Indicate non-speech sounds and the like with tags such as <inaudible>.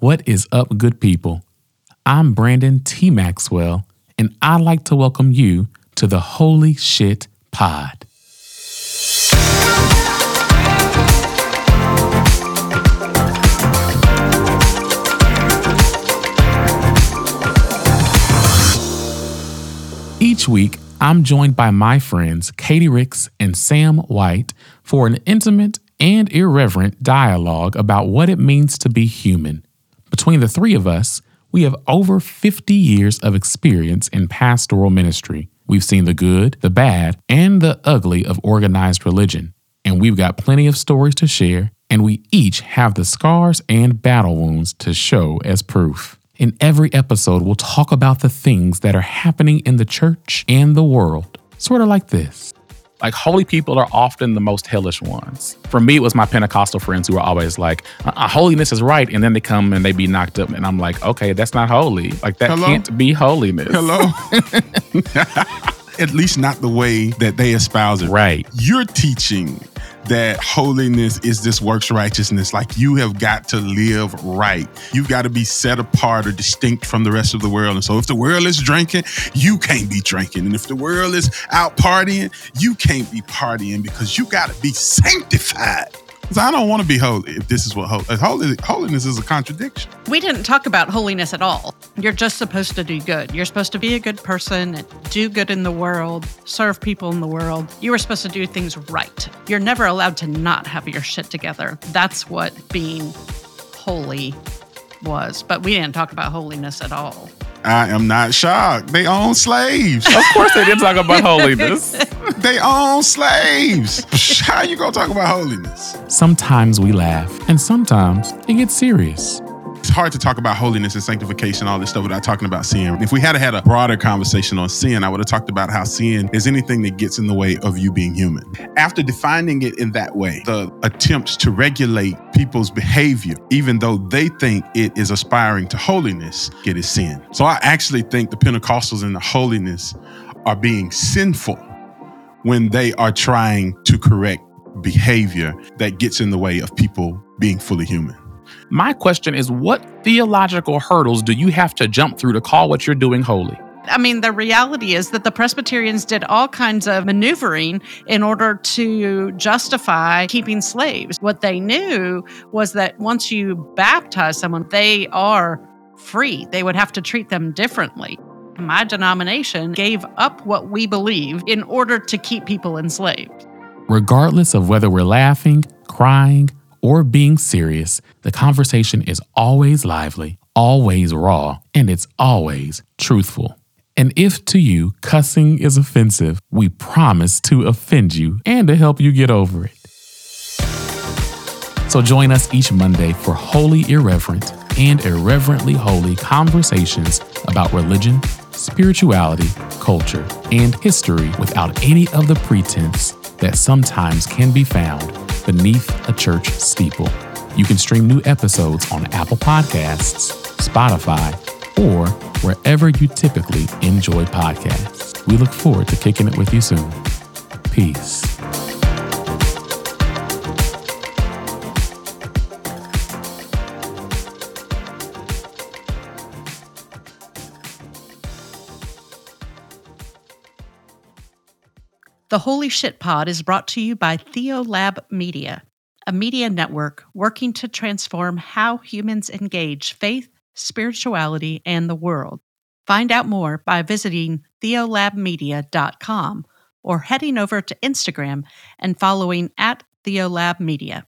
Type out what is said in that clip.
What is up, good people? I'm Brandon T. Maxwell, and I'd like to welcome you to the Holy Shit Pod. Each week, I'm joined by my friends Katie Ricks and Sam White for an intimate and irreverent dialogue about what it means to be human. Between the three of us, we have over 50 years of experience in pastoral ministry. We've seen the good, the bad, and the ugly of organized religion. And we've got plenty of stories to share, and we each have the scars and battle wounds to show as proof. In every episode, we'll talk about the things that are happening in the church and the world, sort of like this. Like, holy people are often the most hellish ones. For me, it was my Pentecostal friends who were always like, uh, holiness is right. And then they come and they be knocked up. And I'm like, okay, that's not holy. Like, that Hello? can't be holiness. Hello. <laughs> <laughs> At least not the way that they espouse it. Right. You're teaching that holiness is this works righteousness. Like you have got to live right. You've got to be set apart or distinct from the rest of the world. And so if the world is drinking, you can't be drinking. And if the world is out partying, you can't be partying because you got to be sanctified. 'Cause I don't want to be holy if this is what holy, holy holiness is a contradiction. We didn't talk about holiness at all. You're just supposed to do good. You're supposed to be a good person, and do good in the world, serve people in the world. You were supposed to do things right. You're never allowed to not have your shit together. That's what being holy was. But we didn't talk about holiness at all. I am not shocked. They own slaves. Of course, they didn't talk about <laughs> holiness. <laughs> they own slaves. <laughs> How you gonna talk about holiness? Sometimes we laugh, and sometimes it gets serious. It's hard to talk about holiness and sanctification, all this stuff without talking about sin. If we had had a broader conversation on sin, I would have talked about how sin is anything that gets in the way of you being human. After defining it in that way, the attempts to regulate people's behavior, even though they think it is aspiring to holiness, get it is sin. So I actually think the Pentecostals and the holiness are being sinful when they are trying to correct behavior that gets in the way of people being fully human. My question is what theological hurdles do you have to jump through to call what you're doing holy? I mean, the reality is that the Presbyterians did all kinds of maneuvering in order to justify keeping slaves. What they knew was that once you baptize someone, they are free. They would have to treat them differently. My denomination gave up what we believe in order to keep people enslaved. Regardless of whether we're laughing, crying, or being serious, the conversation is always lively, always raw, and it's always truthful. And if to you cussing is offensive, we promise to offend you and to help you get over it. So join us each Monday for holy irreverent and irreverently holy conversations about religion, spirituality, culture, and history without any of the pretense that sometimes can be found beneath a church steeple. You can stream new episodes on Apple Podcasts, Spotify, or wherever you typically enjoy podcasts. We look forward to kicking it with you soon. Peace. The Holy Shit Pod is brought to you by Theolab Media, a media network working to transform how humans engage faith, spirituality, and the world. Find out more by visiting theolabmedia.com or heading over to Instagram and following at Theolab Media.